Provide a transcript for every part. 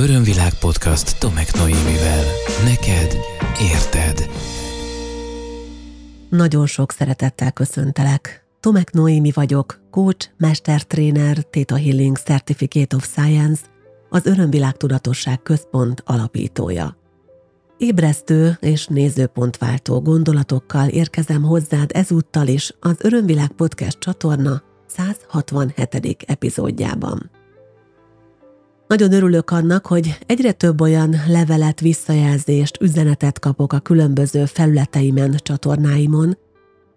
Örömvilág podcast Tomek Noémivel. Neked érted. Nagyon sok szeretettel köszöntelek. Tomek Noémi vagyok, coach, mestertréner, Theta Healing Certificate of Science, az Örömvilág Tudatosság Központ alapítója. Ébresztő és nézőpontváltó gondolatokkal érkezem hozzád ezúttal is az Örömvilág Podcast csatorna 167. epizódjában. Nagyon örülök annak, hogy egyre több olyan levelet, visszajelzést, üzenetet kapok a különböző felületeimen, csatornáimon,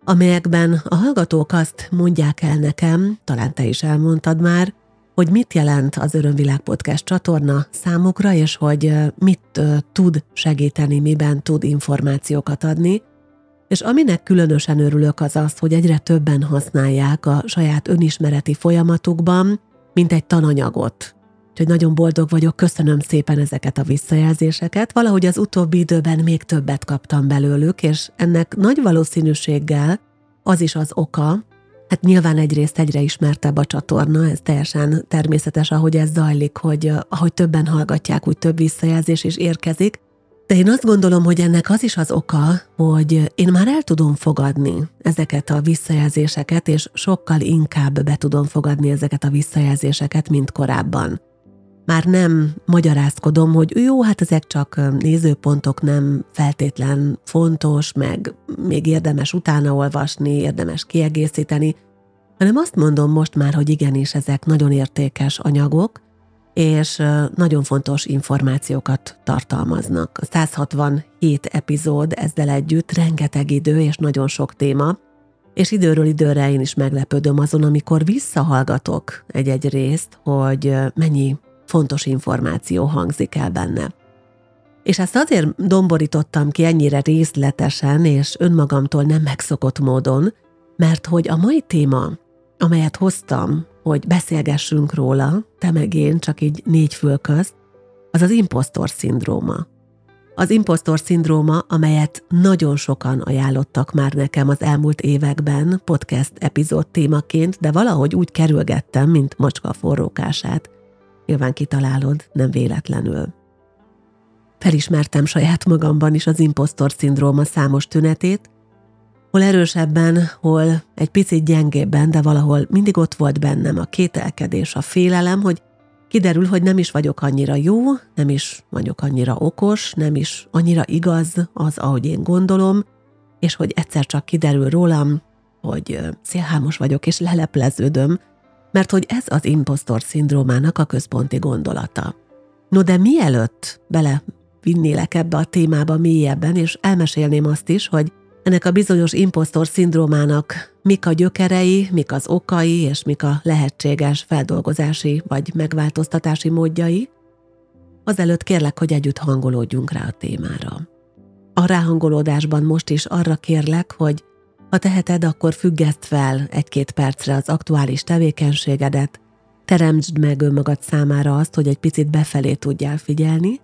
amelyekben a hallgatók azt mondják el nekem, talán te is elmondtad már, hogy mit jelent az Örömvilág Podcast csatorna számukra, és hogy mit tud segíteni, miben tud információkat adni. És aminek különösen örülök az az, hogy egyre többen használják a saját önismereti folyamatukban, mint egy tananyagot, Úgyhogy nagyon boldog vagyok, köszönöm szépen ezeket a visszajelzéseket. Valahogy az utóbbi időben még többet kaptam belőlük, és ennek nagy valószínűséggel az is az oka, Hát nyilván egyrészt egyre ismertebb a csatorna, ez teljesen természetes, ahogy ez zajlik, hogy ahogy többen hallgatják, úgy több visszajelzés is érkezik. De én azt gondolom, hogy ennek az is az oka, hogy én már el tudom fogadni ezeket a visszajelzéseket, és sokkal inkább be tudom fogadni ezeket a visszajelzéseket, mint korábban már nem magyarázkodom, hogy jó, hát ezek csak nézőpontok, nem feltétlen fontos, meg még érdemes utána olvasni, érdemes kiegészíteni, hanem azt mondom most már, hogy igenis ezek nagyon értékes anyagok, és nagyon fontos információkat tartalmaznak. A 167 epizód ezzel együtt rengeteg idő és nagyon sok téma, és időről időre én is meglepődöm azon, amikor visszahallgatok egy-egy részt, hogy mennyi fontos információ hangzik el benne. És ezt azért domborítottam ki ennyire részletesen és önmagamtól nem megszokott módon, mert hogy a mai téma, amelyet hoztam, hogy beszélgessünk róla, te meg én, csak így négy fül közt, az az impostor szindróma. Az impostor szindróma, amelyet nagyon sokan ajánlottak már nekem az elmúlt években podcast epizód témaként, de valahogy úgy kerülgettem, mint macska forrókását. Nyilván kitalálod, nem véletlenül. Felismertem saját magamban is az impostor szindróma számos tünetét, hol erősebben, hol egy picit gyengébben, de valahol mindig ott volt bennem a kételkedés, a félelem, hogy kiderül, hogy nem is vagyok annyira jó, nem is vagyok annyira okos, nem is annyira igaz az, ahogy én gondolom, és hogy egyszer csak kiderül rólam, hogy szélhámos vagyok, és lelepleződöm, mert hogy ez az impostor szindrómának a központi gondolata. No de mielőtt bele vinnélek ebbe a témába mélyebben, és elmesélném azt is, hogy ennek a bizonyos impostor szindrómának mik a gyökerei, mik az okai, és mik a lehetséges feldolgozási vagy megváltoztatási módjai, azelőtt kérlek, hogy együtt hangolódjunk rá a témára. A ráhangolódásban most is arra kérlek, hogy ha teheted, akkor függeszt fel egy-két percre az aktuális tevékenységedet, teremtsd meg önmagad számára azt, hogy egy picit befelé tudjál figyelni,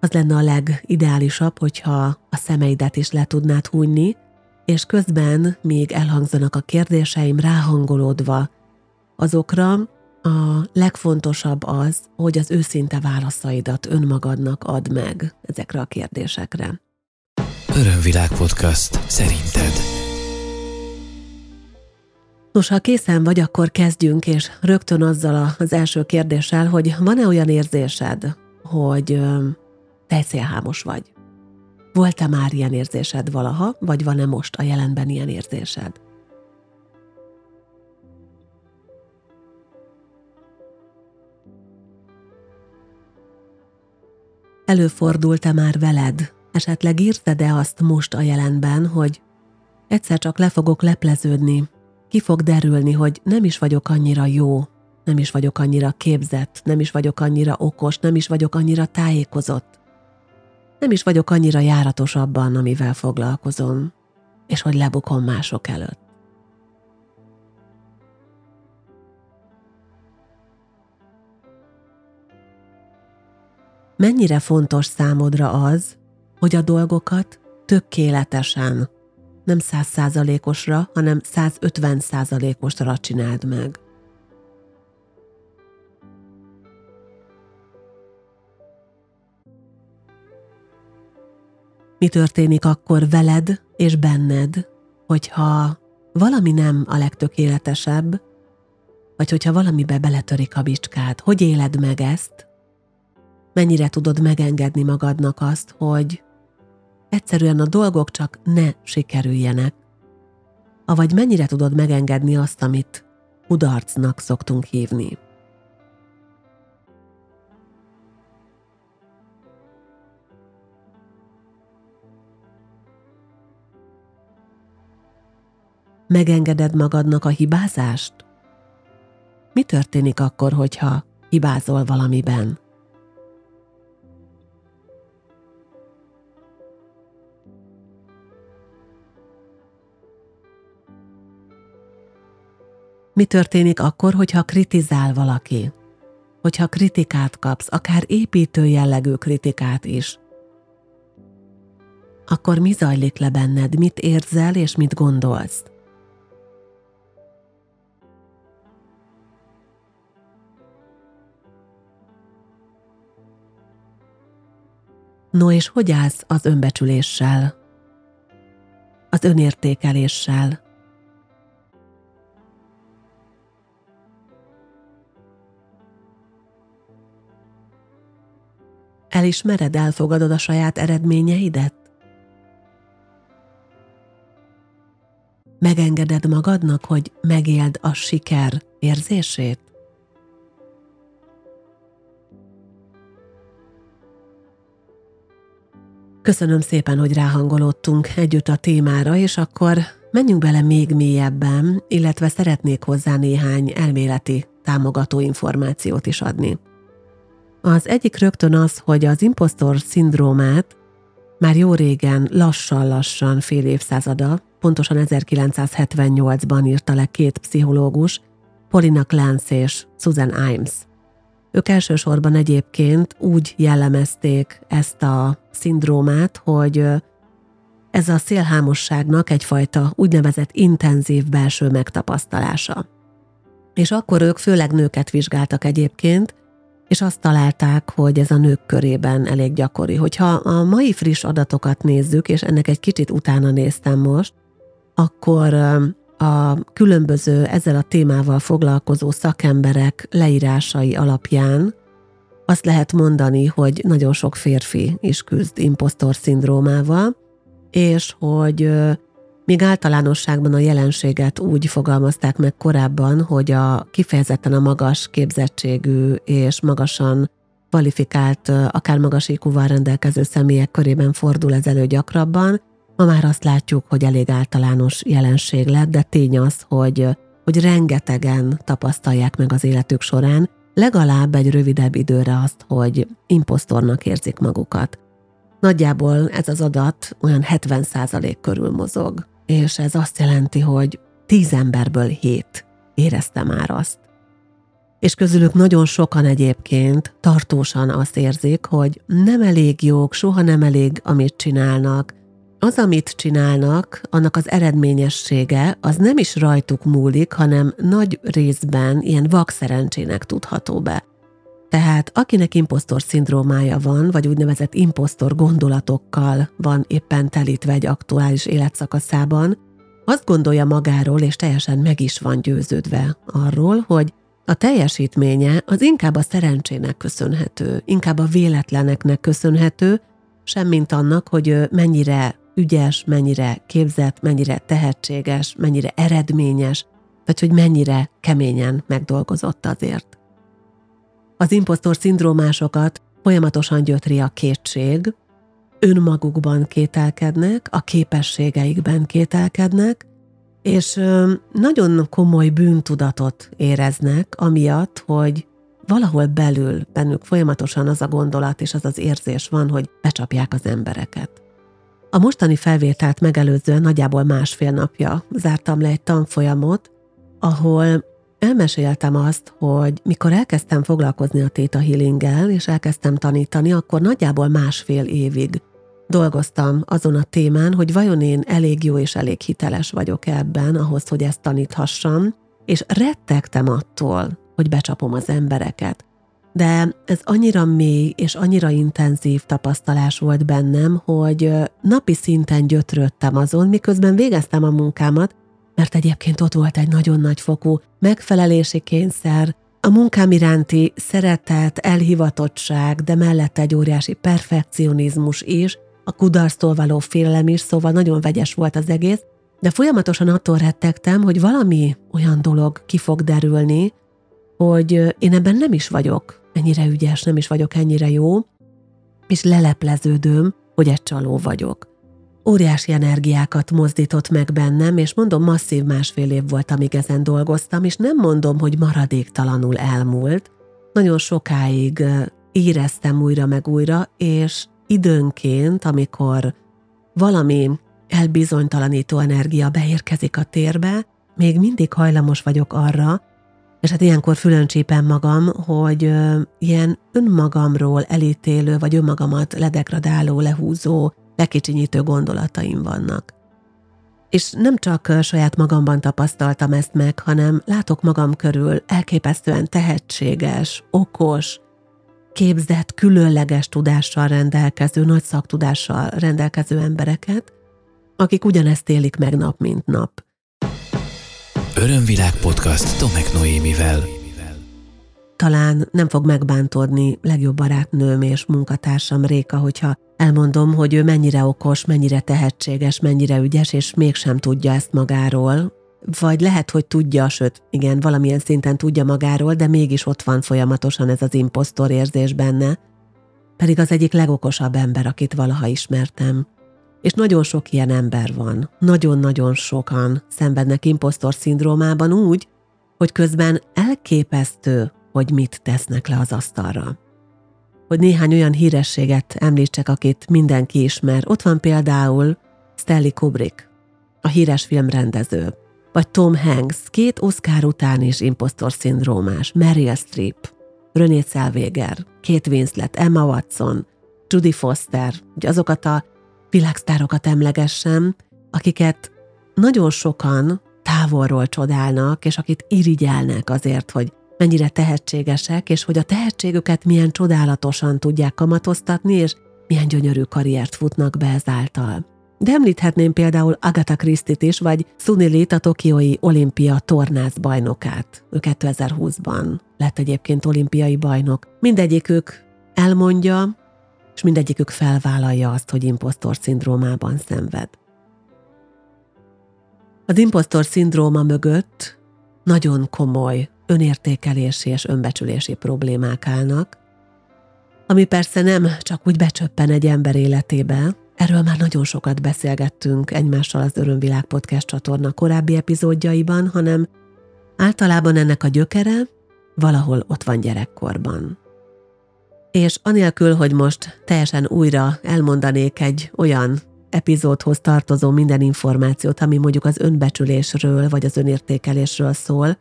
az lenne a legideálisabb, hogyha a szemeidet is le tudnád hújni, és közben még elhangzanak a kérdéseim ráhangolódva azokra, a legfontosabb az, hogy az őszinte válaszaidat önmagadnak add meg ezekre a kérdésekre. Örömvilág podcast szerinted. Nos, ha készen vagy, akkor kezdjünk, és rögtön azzal az első kérdéssel, hogy van-e olyan érzésed, hogy tejszélhámos vagy? Volt-e már ilyen érzésed valaha, vagy van-e most a jelenben ilyen érzésed? Előfordult-e már veled? Esetleg írtad-e azt most a jelenben, hogy egyszer csak le fogok lepleződni, ki fog derülni, hogy nem is vagyok annyira jó, nem is vagyok annyira képzett, nem is vagyok annyira okos, nem is vagyok annyira tájékozott. Nem is vagyok annyira járatos abban, amivel foglalkozom, és hogy lebukom mások előtt. Mennyire fontos számodra az, hogy a dolgokat tökéletesen nem 100%-osra, hanem 150%-osra csináld meg. Mi történik akkor veled és benned, hogyha valami nem a legtökéletesebb, vagy hogyha valamibe beletörik a bicskád, hogy éled meg ezt, mennyire tudod megengedni magadnak azt, hogy egyszerűen a dolgok csak ne sikerüljenek? Avagy mennyire tudod megengedni azt, amit kudarcnak szoktunk hívni? Megengeded magadnak a hibázást? Mi történik akkor, hogyha hibázol valamiben? Mi történik akkor, hogyha kritizál valaki? Hogyha kritikát kapsz, akár építő jellegű kritikát is? Akkor mi zajlik le benned, mit érzel és mit gondolsz? No és hogy állsz az önbecsüléssel? Az önértékeléssel? Elismered, elfogadod a saját eredményeidet? Megengeded magadnak, hogy megéld a siker érzését? Köszönöm szépen, hogy ráhangolódtunk együtt a témára, és akkor menjünk bele még mélyebben, illetve szeretnék hozzá néhány elméleti támogató információt is adni. Az egyik rögtön az, hogy az impostor szindrómát már jó régen, lassan-lassan fél évszázada, pontosan 1978-ban írta le két pszichológus, Paulina Clance és Susan Imes. Ők elsősorban egyébként úgy jellemezték ezt a szindrómát, hogy ez a szélhámosságnak egyfajta úgynevezett intenzív belső megtapasztalása. És akkor ők főleg nőket vizsgáltak egyébként, és azt találták, hogy ez a nők körében elég gyakori. Hogyha a mai friss adatokat nézzük, és ennek egy kicsit utána néztem most, akkor a különböző ezzel a témával foglalkozó szakemberek leírásai alapján azt lehet mondani, hogy nagyon sok férfi is küzd impostor szindrómával, és hogy még általánosságban a jelenséget úgy fogalmazták meg korábban, hogy a kifejezetten a magas képzettségű és magasan kvalifikált, akár magas IQ-val rendelkező személyek körében fordul ez elő gyakrabban, Ma már azt látjuk, hogy elég általános jelenség lett, de tény az, hogy, hogy rengetegen tapasztalják meg az életük során, legalább egy rövidebb időre azt, hogy impostornak érzik magukat. Nagyjából ez az adat olyan 70% körül mozog, és ez azt jelenti, hogy 10 emberből 7 érezte már azt. És közülük nagyon sokan egyébként tartósan azt érzik, hogy nem elég jók, soha nem elég, amit csinálnak, az, amit csinálnak, annak az eredményessége, az nem is rajtuk múlik, hanem nagy részben ilyen vakszerencsének tudható be. Tehát akinek impostor szindrómája van, vagy úgynevezett impostor gondolatokkal van éppen telítve egy aktuális életszakaszában, azt gondolja magáról, és teljesen meg is van győződve arról, hogy a teljesítménye az inkább a szerencsének köszönhető, inkább a véletleneknek köszönhető, semmint annak, hogy mennyire ügyes, mennyire képzett, mennyire tehetséges, mennyire eredményes, vagy hogy mennyire keményen megdolgozott azért. Az impostor szindrómásokat folyamatosan gyötri a kétség, önmagukban kételkednek, a képességeikben kételkednek, és nagyon komoly bűntudatot éreznek, amiatt, hogy valahol belül bennük folyamatosan az a gondolat és az az érzés van, hogy becsapják az embereket. A mostani felvételt megelőzően nagyjából másfél napja zártam le egy tanfolyamot, ahol elmeséltem azt, hogy mikor elkezdtem foglalkozni a Theta Healinggel, és elkezdtem tanítani, akkor nagyjából másfél évig dolgoztam azon a témán, hogy vajon én elég jó és elég hiteles vagyok ebben ahhoz, hogy ezt taníthassam, és rettegtem attól, hogy becsapom az embereket. de ez annyira mély és annyira intenzív tapasztalás volt bennem, hogy napi szinten gyötrődtem azon, miközben végeztem a munkámat, mert egyébként ott volt egy nagyon nagy fokú megfelelési kényszer, a munkám iránti szeretet, elhivatottság, de mellette egy óriási perfekcionizmus is, a kudarctól való félelem is, szóval nagyon vegyes volt az egész, de folyamatosan attól rettegtem, hogy valami olyan dolog ki fog derülni, hogy én ebben nem is vagyok ennyire ügyes, nem is vagyok ennyire jó, és lelepleződöm, hogy egy csaló vagyok. Óriási energiákat mozdított meg bennem, és mondom, masszív másfél év volt, amíg ezen dolgoztam, és nem mondom, hogy maradéktalanul elmúlt. Nagyon sokáig éreztem újra meg újra, és időnként, amikor valami elbizonytalanító energia beérkezik a térbe, még mindig hajlamos vagyok arra, és hát ilyenkor fülön csípem magam, hogy ö, ilyen önmagamról elítélő, vagy önmagamat ledegradáló, lehúzó, lekicsinyítő gondolataim vannak. És nem csak saját magamban tapasztaltam ezt meg, hanem látok magam körül elképesztően tehetséges, okos, képzett, különleges tudással rendelkező, nagy szaktudással rendelkező embereket, akik ugyanezt élik meg nap mint nap. Örömvilág podcast Tomek Noémivel. Talán nem fog megbántódni legjobb barátnőm és munkatársam Réka, hogyha elmondom, hogy ő mennyire okos, mennyire tehetséges, mennyire ügyes, és mégsem tudja ezt magáról, vagy lehet, hogy tudja, sőt, igen, valamilyen szinten tudja magáról, de mégis ott van folyamatosan ez az imposztor érzés benne, pedig az egyik legokosabb ember, akit valaha ismertem. És nagyon sok ilyen ember van. Nagyon-nagyon sokan szenvednek imposztor szindrómában úgy, hogy közben elképesztő, hogy mit tesznek le az asztalra. Hogy néhány olyan hírességet említsek, akit mindenki ismer. Ott van például Stanley Kubrick, a híres filmrendező, vagy Tom Hanks, két Oscar után is imposztor szindrómás, Meryl Streep, René Zellweger, Kate Winslet, Emma Watson, Judy Foster, hogy azokat a világsztárokat emlegessem, akiket nagyon sokan távolról csodálnak, és akit irigyelnek azért, hogy mennyire tehetségesek, és hogy a tehetségüket milyen csodálatosan tudják kamatoztatni, és milyen gyönyörű karriert futnak be ezáltal. De említhetném például Agatha Christie-t is, vagy Sunilit, a Tokiói olimpia tornász bajnokát. Ő 2020-ban lett egyébként olimpiai bajnok. Mindegyikük elmondja, és mindegyikük felvállalja azt, hogy impostor szindrómában szenved. Az impostor szindróma mögött nagyon komoly önértékelési és önbecsülési problémák állnak, ami persze nem csak úgy becsöppen egy ember életébe, erről már nagyon sokat beszélgettünk egymással az Örömvilág Podcast csatorna korábbi epizódjaiban, hanem általában ennek a gyökere valahol ott van gyerekkorban. És anélkül, hogy most teljesen újra elmondanék egy olyan epizódhoz tartozó minden információt, ami mondjuk az önbecsülésről vagy az önértékelésről szól,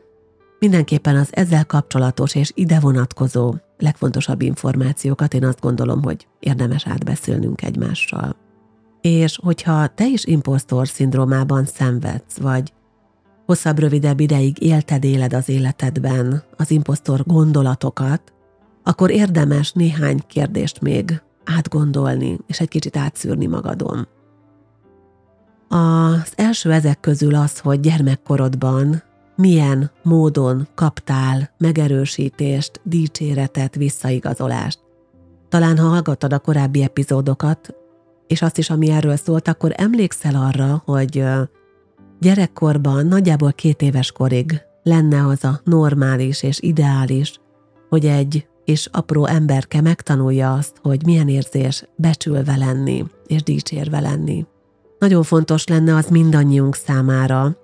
mindenképpen az ezzel kapcsolatos és ide vonatkozó legfontosabb információkat én azt gondolom, hogy érdemes átbeszélnünk egymással. És hogyha te is impostor szindrómában szenvedsz, vagy hosszabb, rövidebb ideig élted éled az életedben az impostor gondolatokat, akkor érdemes néhány kérdést még átgondolni, és egy kicsit átszűrni magadon. Az első ezek közül az, hogy gyermekkorodban milyen módon kaptál megerősítést, dicséretet, visszaigazolást. Talán ha hallgattad a korábbi epizódokat, és azt is, ami erről szólt, akkor emlékszel arra, hogy gyerekkorban, nagyjából két éves korig lenne az a normális és ideális, hogy egy és apró emberke megtanulja azt, hogy milyen érzés becsülve lenni és dicsérve lenni. Nagyon fontos lenne az mindannyiunk számára,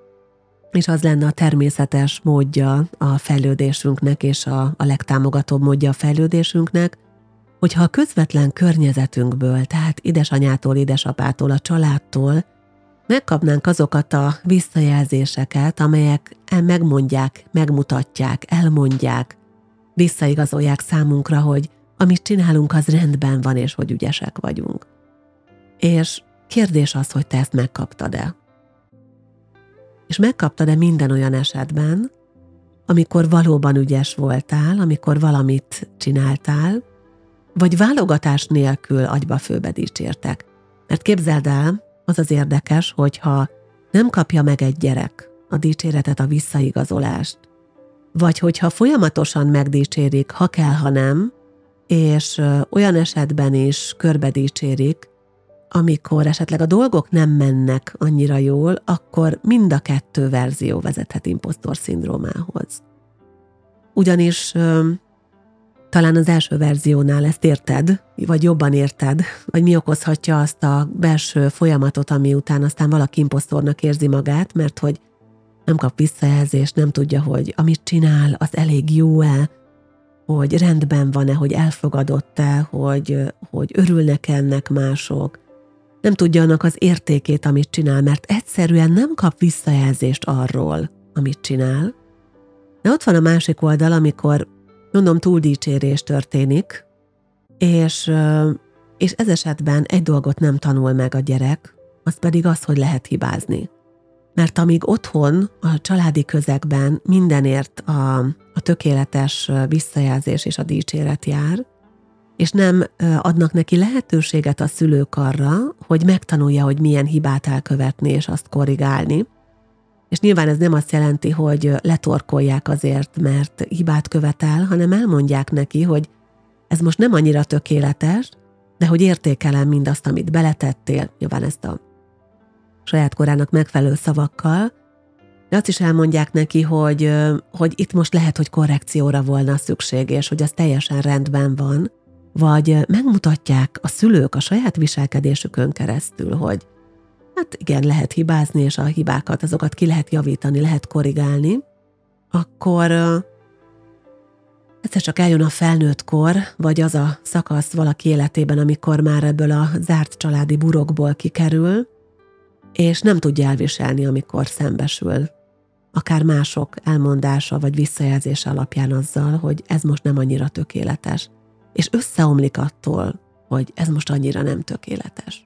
és az lenne a természetes módja a fejlődésünknek és a, a legtámogatóbb módja a fejlődésünknek, hogyha a közvetlen környezetünkből, tehát édesanyától, édesapától, a családtól megkapnánk azokat a visszajelzéseket, amelyek megmondják, megmutatják, elmondják, visszaigazolják számunkra, hogy amit csinálunk, az rendben van, és hogy ügyesek vagyunk. És kérdés az, hogy te ezt megkaptad-e. És megkaptad-e minden olyan esetben, amikor valóban ügyes voltál, amikor valamit csináltál, vagy válogatás nélkül agyba főbe. Mert képzeld el, az az érdekes, hogyha nem kapja meg egy gyerek a dicséretet, a visszaigazolást, vagy hogyha folyamatosan megdicsérik, ha kell, ha nem, és olyan esetben is körbe dicsérik, amikor esetleg a dolgok nem mennek annyira jól, akkor mind a kettő verzió vezethet impostor szindrómához. Ugyanis talán az első verziónál ezt érted, vagy jobban érted, vagy mi okozhatja azt a belső folyamatot, ami után aztán valaki imposztornak érzi magát, mert hogy nem kap visszajelzést, nem tudja, hogy amit csinál, az elég jó-e, hogy rendben van-e, hogy elfogadott-e, hogy, hogy örülnek ennek mások. Nem tudja annak az értékét, amit csinál, mert egyszerűen nem kap visszajelzést arról, amit csinál. De ott van a másik oldal, amikor mondom, túldicsérés történik, és, és ez esetben egy dolgot nem tanul meg a gyerek, az pedig az, hogy lehet hibázni. Mert amíg otthon, a családi közegben mindenért a, a tökéletes visszajelzés és a dicséret jár, és nem adnak neki lehetőséget a szülők arra, hogy megtanulja, hogy milyen hibát elkövetni és azt korrigálni, és nyilván ez nem azt jelenti, hogy letorkolják azért, mert hibát követel, hanem elmondják neki, hogy ez most nem annyira tökéletes, de hogy értékelem mindazt, amit beletettél, nyilván ezt a saját korának megfelelő szavakkal, de azt is elmondják neki, hogy, hogy itt most lehet, hogy korrekcióra volna szükség, és hogy az teljesen rendben van, vagy megmutatják a szülők a saját viselkedésükön keresztül, hogy hát igen, lehet hibázni, és a hibákat, azokat ki lehet javítani, lehet korrigálni, akkor egyszer csak eljön a felnőtt kor, vagy az a szakasz valaki életében, amikor már ebből a zárt családi burokból kikerül, és nem tudja elviselni, amikor szembesül. Akár mások elmondása vagy visszajelzése alapján azzal, hogy ez most nem annyira tökéletes, és összeomlik attól, hogy ez most annyira nem tökéletes.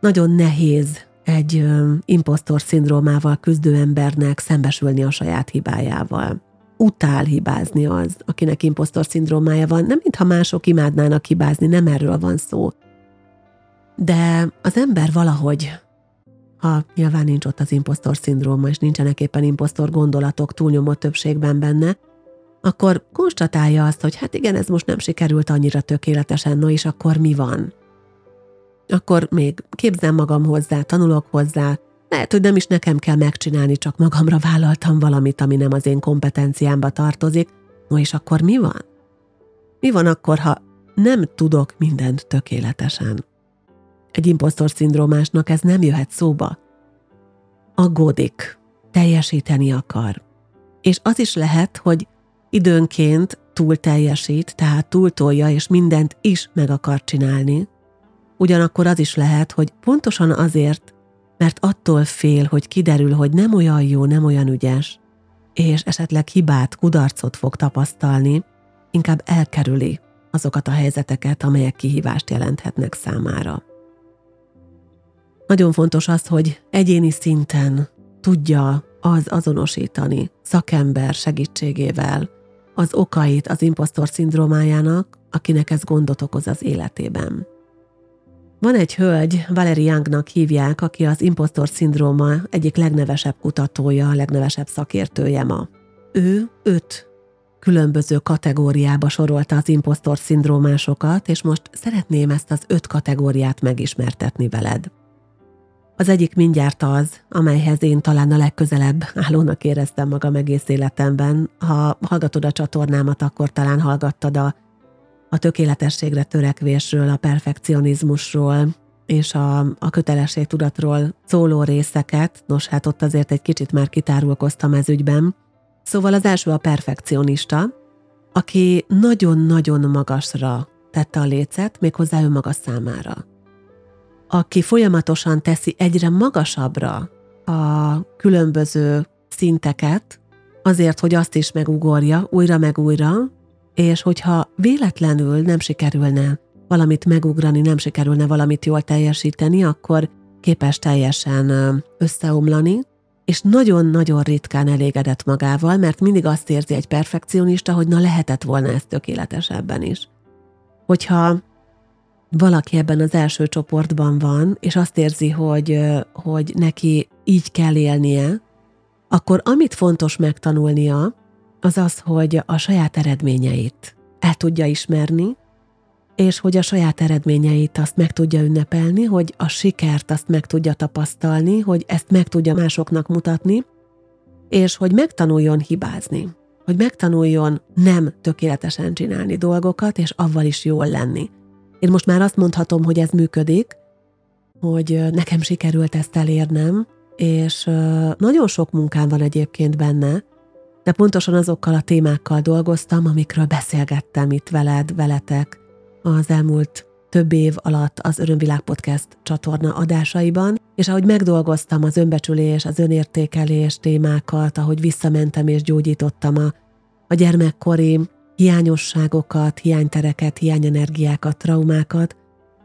Nagyon nehéz egy impostor szindrómával küzdő embernek szembesülni a saját hibájával. Utál hibázni az, akinek impostor szindrómája van, nem mintha mások imádnának hibázni, nem erről van szó. De az ember valahogy, ha nyilván nincs ott az impostor szindróma, és nincsenek éppen impostor gondolatok túlnyomó többségben benne, akkor konstatálja azt, hogy hát igen, ez most nem sikerült annyira tökéletesen, no és akkor mi van? akkor még képzem magam hozzá, tanulok hozzá, lehet, hogy nem is nekem kell megcsinálni, csak magamra vállaltam valamit, ami nem az én kompetenciámba tartozik. No és akkor mi van? Mi van akkor, ha nem tudok mindent tökéletesen? Egy impostor szindrómásnak ez nem jöhet szóba. Aggódik, teljesíteni akar. És az is lehet, hogy időnként túl teljesít, tehát túltolja, és mindent is meg akar csinálni, Ugyanakkor az is lehet, hogy pontosan azért, mert attól fél, hogy kiderül, hogy nem olyan jó, nem olyan ügyes, és esetleg hibát, kudarcot fog tapasztalni, inkább elkerüli azokat a helyzeteket, amelyek kihívást jelenthetnek számára. Nagyon fontos az, hogy egyéni szinten tudja az azonosítani szakember segítségével az okait az impostor szindrómájának, akinek ez gondot okoz az életében. Van egy hölgy, Valerie Youngnak hívják, aki az impostor szindróma egyik legnevesebb kutatója, a legnevesebb szakértője ma. Ő öt különböző kategóriába sorolta az impostor szindrómásokat, és most szeretném ezt az öt kategóriát megismertetni veled. Az egyik mindjárt az, amelyhez én talán a legközelebb állónak éreztem magam egész életemben. Ha hallgatod a csatornámat, akkor talán hallgattad a a tökéletességre törekvésről, a perfekcionizmusról és a, a kötelességtudatról szóló részeket, nos hát ott azért egy kicsit már kitárulkoztam ez ügyben. Szóval az első a perfekcionista, aki nagyon-nagyon magasra tette a lécet, méghozzá ő maga számára. Aki folyamatosan teszi egyre magasabbra a különböző szinteket, azért, hogy azt is megugorja újra meg újra, és hogyha véletlenül nem sikerülne valamit megugrani, nem sikerülne valamit jól teljesíteni, akkor képes teljesen összeomlani, és nagyon-nagyon ritkán elégedett magával, mert mindig azt érzi egy perfekcionista, hogy na lehetett volna ez tökéletesebben is. Hogyha valaki ebben az első csoportban van, és azt érzi, hogy, hogy neki így kell élnie, akkor amit fontos megtanulnia, az az, hogy a saját eredményeit el tudja ismerni, és hogy a saját eredményeit azt meg tudja ünnepelni, hogy a sikert azt meg tudja tapasztalni, hogy ezt meg tudja másoknak mutatni, és hogy megtanuljon hibázni, hogy megtanuljon nem tökéletesen csinálni dolgokat, és avval is jól lenni. Én most már azt mondhatom, hogy ez működik, hogy nekem sikerült ezt elérnem, és nagyon sok munkám van egyébként benne, de pontosan azokkal a témákkal dolgoztam, amikről beszélgettem itt veled, veletek az elmúlt több év alatt az Örömvilág Podcast csatorna adásaiban, és ahogy megdolgoztam az önbecsülés, az önértékelés témákat, ahogy visszamentem és gyógyítottam a, a gyermekkori hiányosságokat, hiánytereket, hiányenergiákat, traumákat,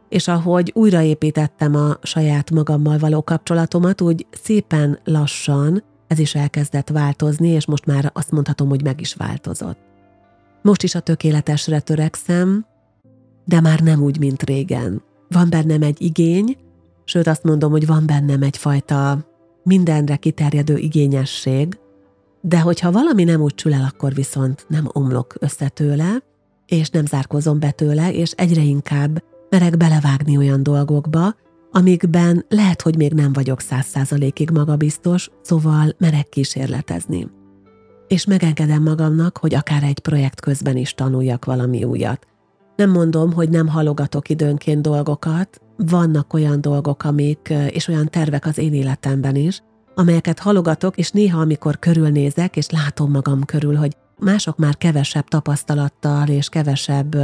és ahogy újraépítettem a saját magammal való kapcsolatomat, úgy szépen lassan ez is elkezdett változni, és most már azt mondhatom, hogy meg is változott. Most is a tökéletesre törekszem, de már nem úgy, mint régen. Van bennem egy igény, sőt azt mondom, hogy van bennem egyfajta mindenre kiterjedő igényesség, de hogyha valami nem úgy csül el, akkor viszont nem omlok össze tőle, és nem zárkozom be tőle, és egyre inkább merek belevágni olyan dolgokba, amikben lehet, hogy még nem vagyok száz százalékig magabiztos, szóval merek kísérletezni. És megengedem magamnak, hogy akár egy projekt közben is tanuljak valami újat. Nem mondom, hogy nem halogatok időnként dolgokat, vannak olyan dolgok, amik, és olyan tervek az én életemben is, amelyeket halogatok, és néha, amikor körülnézek, és látom magam körül, hogy mások már kevesebb tapasztalattal és kevesebb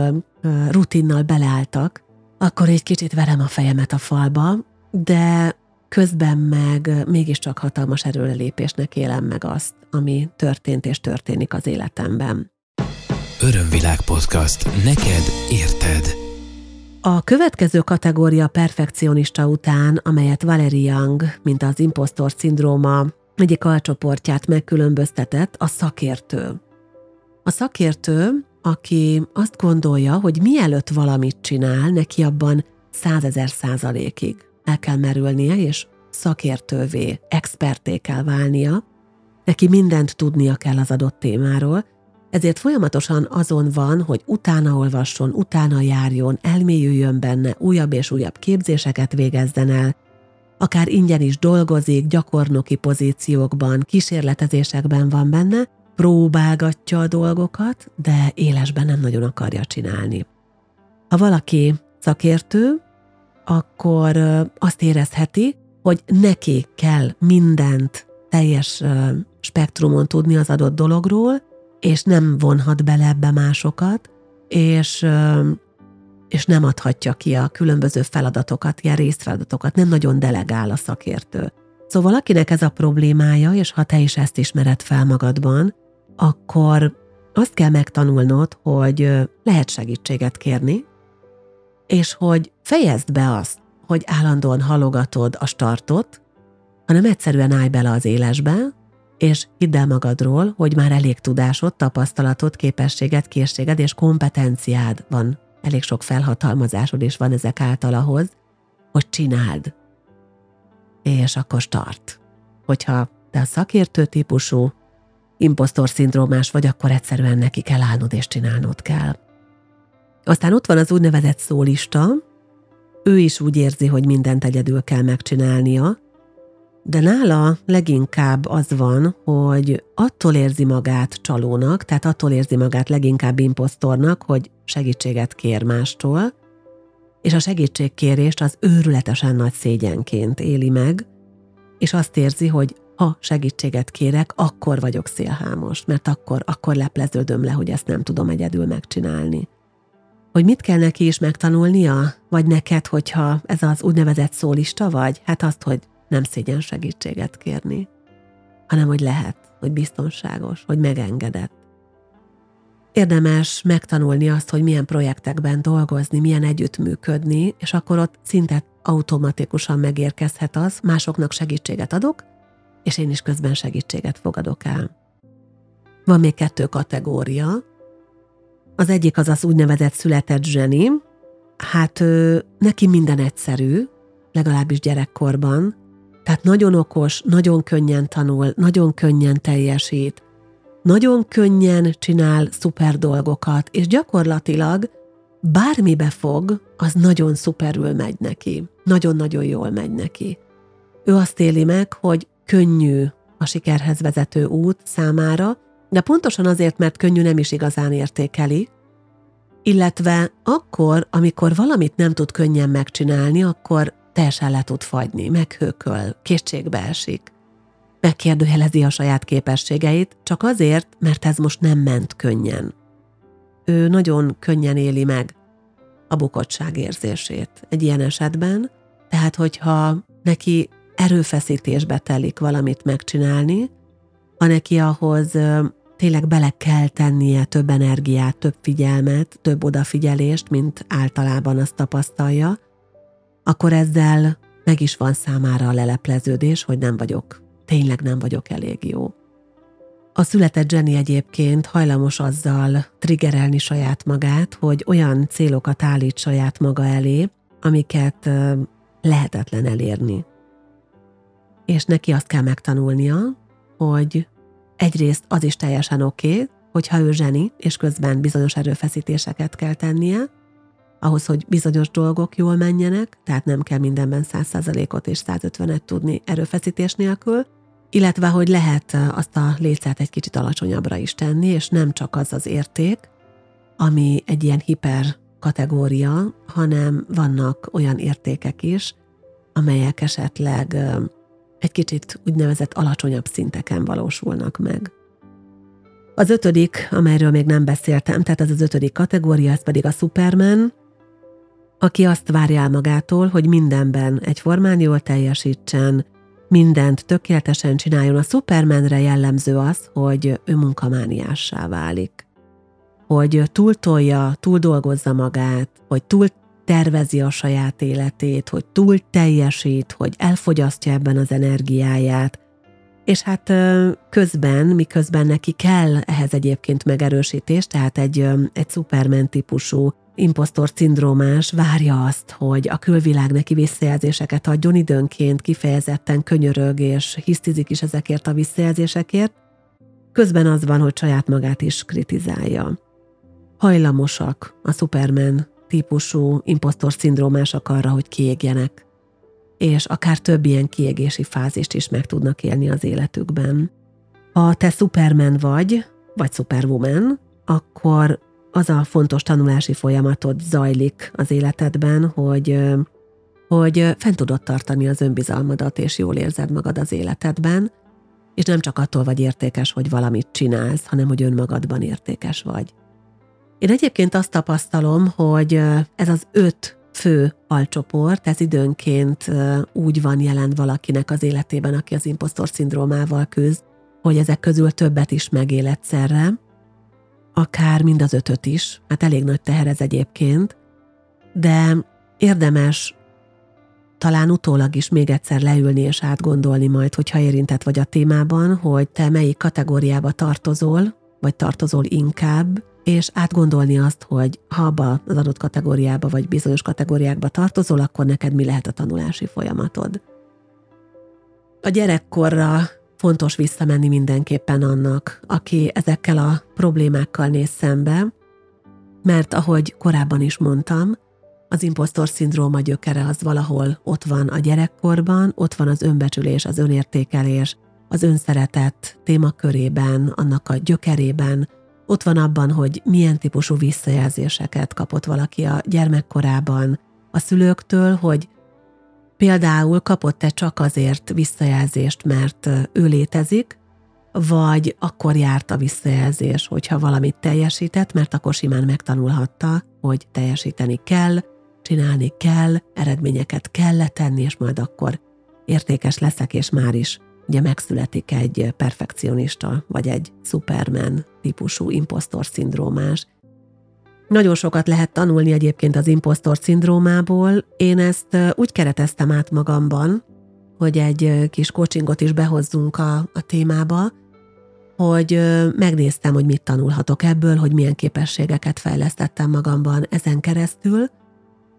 rutinnal beleálltak, akkor egy kicsit verem a fejemet a falba, de közben meg mégiscsak hatalmas erőlelépésnek élem meg azt, ami történt és történik az életemben. Örömvilág podcast. Neked érted. A következő kategória perfekcionista után, amelyet Valerie Young, mint az impostor szindróma egyik alcsoportját megkülönböztetett, a szakértő. A szakértő, aki azt gondolja, hogy mielőtt valamit csinál, neki abban százezer százalékig el kell merülnie, és szakértővé, experté kell válnia, neki mindent tudnia kell az adott témáról, ezért folyamatosan azon van, hogy utána olvasson, utána járjon, elmélyüljön benne, újabb és újabb képzéseket végezzen el, akár ingyen is dolgozik, gyakornoki pozíciókban, kísérletezésekben van benne, próbálgatja a dolgokat, de élesben nem nagyon akarja csinálni. Ha valaki szakértő, akkor azt érezheti, hogy neki kell mindent teljes spektrumon tudni az adott dologról, és nem vonhat bele ebbe másokat, és, és nem adhatja ki a különböző feladatokat, ilyen részfeladatokat, nem nagyon delegál a szakértő. Szóval akinek ez a problémája, és ha te is ezt ismered fel magadban, akkor azt kell megtanulnod, hogy lehet segítséget kérni, és hogy fejezd be azt, hogy állandóan halogatod a startot, hanem egyszerűen állj bele az élesbe, és hidd el magadról, hogy már elég tudásod, tapasztalatod, képességed, készséged és kompetenciád van. Elég sok felhatalmazásod is van ezek által ahhoz, hogy csináld. És akkor start. Hogyha te a szakértő típusú, impostor szindrómás vagy, akkor egyszerűen neki kell állnod és csinálnod kell. Aztán ott van az úgynevezett szólista, ő is úgy érzi, hogy mindent egyedül kell megcsinálnia, de nála leginkább az van, hogy attól érzi magát csalónak, tehát attól érzi magát leginkább imposztornak, hogy segítséget kér mástól, és a segítségkérést az őrületesen nagy szégyenként éli meg, és azt érzi, hogy ha segítséget kérek, akkor vagyok szélhámos, mert akkor, akkor lepleződöm le, hogy ezt nem tudom egyedül megcsinálni. Hogy mit kell neki is megtanulnia? Vagy neked, hogyha ez az úgynevezett szólista vagy? Hát azt, hogy nem szégyen segítséget kérni, hanem hogy lehet, hogy biztonságos, hogy megengedett. Érdemes megtanulni azt, hogy milyen projektekben dolgozni, milyen együttműködni, és akkor ott szinte automatikusan megérkezhet az, másoknak segítséget adok, és én is közben segítséget fogadok el. Van még kettő kategória. Az egyik az az úgynevezett született zseni. Hát ő, neki minden egyszerű, legalábbis gyerekkorban. Tehát nagyon okos, nagyon könnyen tanul, nagyon könnyen teljesít, nagyon könnyen csinál szuper dolgokat, és gyakorlatilag bármibe fog, az nagyon szuperül megy neki. Nagyon-nagyon jól megy neki. Ő azt éli meg, hogy könnyű a sikerhez vezető út számára, de pontosan azért, mert könnyű nem is igazán értékeli, illetve akkor, amikor valamit nem tud könnyen megcsinálni, akkor teljesen le tud fagyni, meghőköl, kétségbe esik. Megkérdőjelezi a saját képességeit, csak azért, mert ez most nem ment könnyen. Ő nagyon könnyen éli meg a bukottság érzését egy ilyen esetben, tehát hogyha neki erőfeszítésbe telik valamit megcsinálni, ha neki ahhoz tényleg bele kell tennie több energiát, több figyelmet, több odafigyelést, mint általában azt tapasztalja, akkor ezzel meg is van számára a lelepleződés, hogy nem vagyok, tényleg nem vagyok elég jó. A született Jenny egyébként hajlamos azzal triggerelni saját magát, hogy olyan célokat állít saját maga elé, amiket lehetetlen elérni. És neki azt kell megtanulnia, hogy egyrészt az is teljesen oké, okay, hogyha ő zseni, és közben bizonyos erőfeszítéseket kell tennie, ahhoz, hogy bizonyos dolgok jól menjenek, tehát nem kell mindenben 100%-ot és 150-et tudni erőfeszítés nélkül, illetve hogy lehet azt a lécet egy kicsit alacsonyabbra is tenni, és nem csak az az érték, ami egy ilyen hiper kategória, hanem vannak olyan értékek is, amelyek esetleg egy kicsit úgynevezett alacsonyabb szinteken valósulnak meg. Az ötödik, amelyről még nem beszéltem, tehát ez az ötödik kategória, ez pedig a Superman, aki azt várja magától, hogy mindenben egyformán jól teljesítsen, mindent tökéletesen csináljon. A Supermanre jellemző az, hogy ő munkamániássá válik. Hogy túltolja, túldolgozza magát, hogy túl tervezi a saját életét, hogy túl teljesít, hogy elfogyasztja ebben az energiáját, és hát közben, miközben neki kell ehhez egyébként megerősítés, tehát egy, egy Superman típusú impostor szindrómás várja azt, hogy a külvilág neki visszajelzéseket adjon időnként, kifejezetten könyörög és hisztizik is ezekért a visszajelzésekért, közben az van, hogy saját magát is kritizálja. Hajlamosak a Superman típusú impostor szindrómások arra, hogy kiégjenek, és akár több ilyen kiégési fázist is meg tudnak élni az életükben. Ha te Superman vagy, vagy Superwoman, akkor az a fontos tanulási folyamatod zajlik az életedben, hogy, hogy fent tudod tartani az önbizalmadat, és jól érzed magad az életedben, és nem csak attól vagy értékes, hogy valamit csinálsz, hanem hogy önmagadban értékes vagy. Én egyébként azt tapasztalom, hogy ez az öt fő alcsoport, ez időnként úgy van jelen valakinek az életében, aki az impostor szindrómával küzd, hogy ezek közül többet is megél egyszerre, akár mind az ötöt is, hát elég nagy teher ez egyébként, de érdemes talán utólag is még egyszer leülni és átgondolni majd, hogyha érintett vagy a témában, hogy te melyik kategóriába tartozol, vagy tartozol inkább, és átgondolni azt, hogy ha abba az adott kategóriába vagy bizonyos kategóriákba tartozol, akkor neked mi lehet a tanulási folyamatod. A gyerekkorra fontos visszamenni mindenképpen annak, aki ezekkel a problémákkal néz szembe, mert ahogy korábban is mondtam, az impostor szindróma gyökere az valahol ott van a gyerekkorban, ott van az önbecsülés, az önértékelés, az önszeretet témakörében, annak a gyökerében, ott van abban, hogy milyen típusú visszajelzéseket kapott valaki a gyermekkorában a szülőktől, hogy például kapott-e csak azért visszajelzést, mert ő létezik, vagy akkor járt a visszajelzés, hogyha valamit teljesített, mert akkor simán megtanulhatta, hogy teljesíteni kell, csinálni kell, eredményeket kell letenni, és majd akkor értékes leszek, és már is ugye megszületik egy perfekcionista, vagy egy superman típusú impostor szindrómás. Nagyon sokat lehet tanulni egyébként az impostor szindrómából. Én ezt úgy kereteztem át magamban, hogy egy kis coachingot is behozzunk a, a témába, hogy megnéztem, hogy mit tanulhatok ebből, hogy milyen képességeket fejlesztettem magamban ezen keresztül,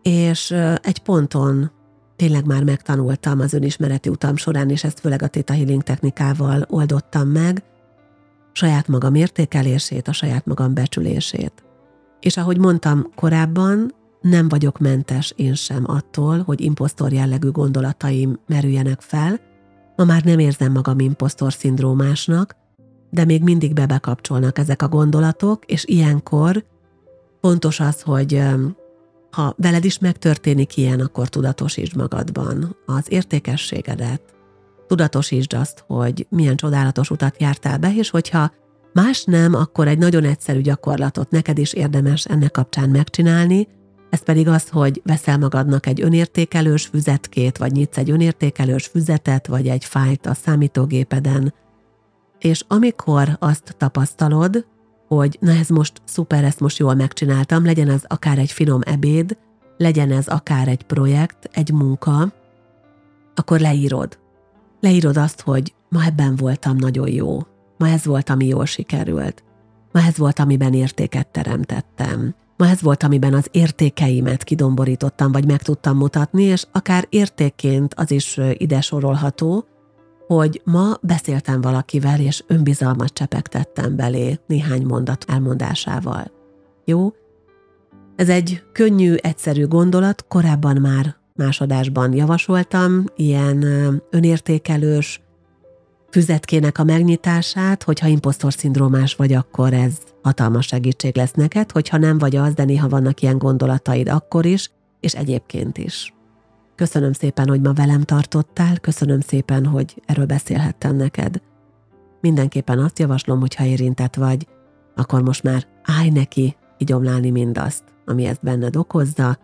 és egy ponton tényleg már megtanultam az önismereti utam során, és ezt főleg a Theta Healing technikával oldottam meg, saját magam értékelését, a saját magam becsülését. És ahogy mondtam korábban, nem vagyok mentes én sem attól, hogy imposztor jellegű gondolataim merüljenek fel, ma már nem érzem magam imposztor szindrómásnak, de még mindig bebekapcsolnak ezek a gondolatok, és ilyenkor fontos az, hogy ha veled is megtörténik ilyen, akkor tudatosítsd magadban az értékességedet, tudatosítsd azt, hogy milyen csodálatos utat jártál be, és hogyha más nem, akkor egy nagyon egyszerű gyakorlatot neked is érdemes ennek kapcsán megcsinálni, ez pedig az, hogy veszel magadnak egy önértékelős füzetkét, vagy nyitsz egy önértékelős füzetet, vagy egy fájt a számítógépeden, és amikor azt tapasztalod, hogy na ez most szuper, ezt most jól megcsináltam, legyen ez akár egy finom ebéd, legyen ez akár egy projekt, egy munka, akkor leírod. Leírod azt, hogy ma ebben voltam nagyon jó, ma ez volt, ami jól sikerült, ma ez volt, amiben értéket teremtettem, ma ez volt, amiben az értékeimet kidomborítottam, vagy meg tudtam mutatni, és akár értékként az is ide sorolható, hogy ma beszéltem valakivel, és önbizalmat csepegtettem belé néhány mondat elmondásával. Jó? Ez egy könnyű, egyszerű gondolat, korábban már másodásban javasoltam, ilyen önértékelős füzetkének a megnyitását, hogyha imposztor szindrómás vagy, akkor ez hatalmas segítség lesz neked, hogyha nem vagy az, de néha vannak ilyen gondolataid akkor is, és egyébként is. Köszönöm szépen, hogy ma velem tartottál, köszönöm szépen, hogy erről beszélhettem neked. Mindenképpen azt javaslom, hogy ha érintett vagy, akkor most már állj neki igyomlálni mindazt, ami ezt benned okozza,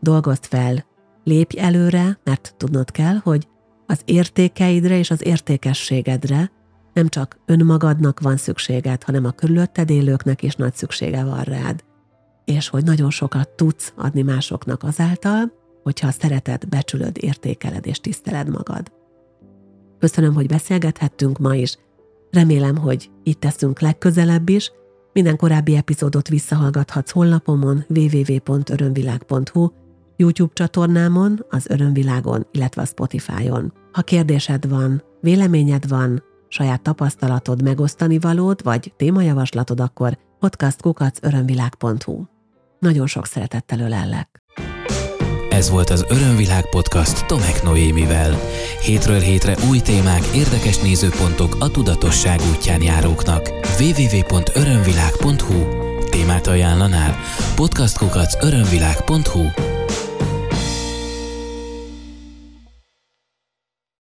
dolgozd fel, lépj előre, mert tudnod kell, hogy az értékeidre és az értékességedre nem csak önmagadnak van szükséged, hanem a körülötted élőknek is nagy szüksége van rád. És hogy nagyon sokat tudsz adni másoknak azáltal, hogyha szereted, becsülöd, értékeled és tiszteled magad. Köszönöm, hogy beszélgethettünk ma is. Remélem, hogy itt teszünk legközelebb is. Minden korábbi epizódot visszahallgathatsz honlapomon www.örömvilág.hu, YouTube csatornámon, az Örömvilágon, illetve a Spotify-on. Ha kérdésed van, véleményed van, saját tapasztalatod, megosztani valód, vagy témajavaslatod, akkor podcastkukacörömvilág.hu. Nagyon sok szeretettel ölellek. Ez volt az Örömvilág podcast Tomek Noémivel. Hétről hétre új témák, érdekes nézőpontok a tudatosság útján járóknak. www.örömvilág.hu Témát ajánlanál? podcastkukac örömvilág.hu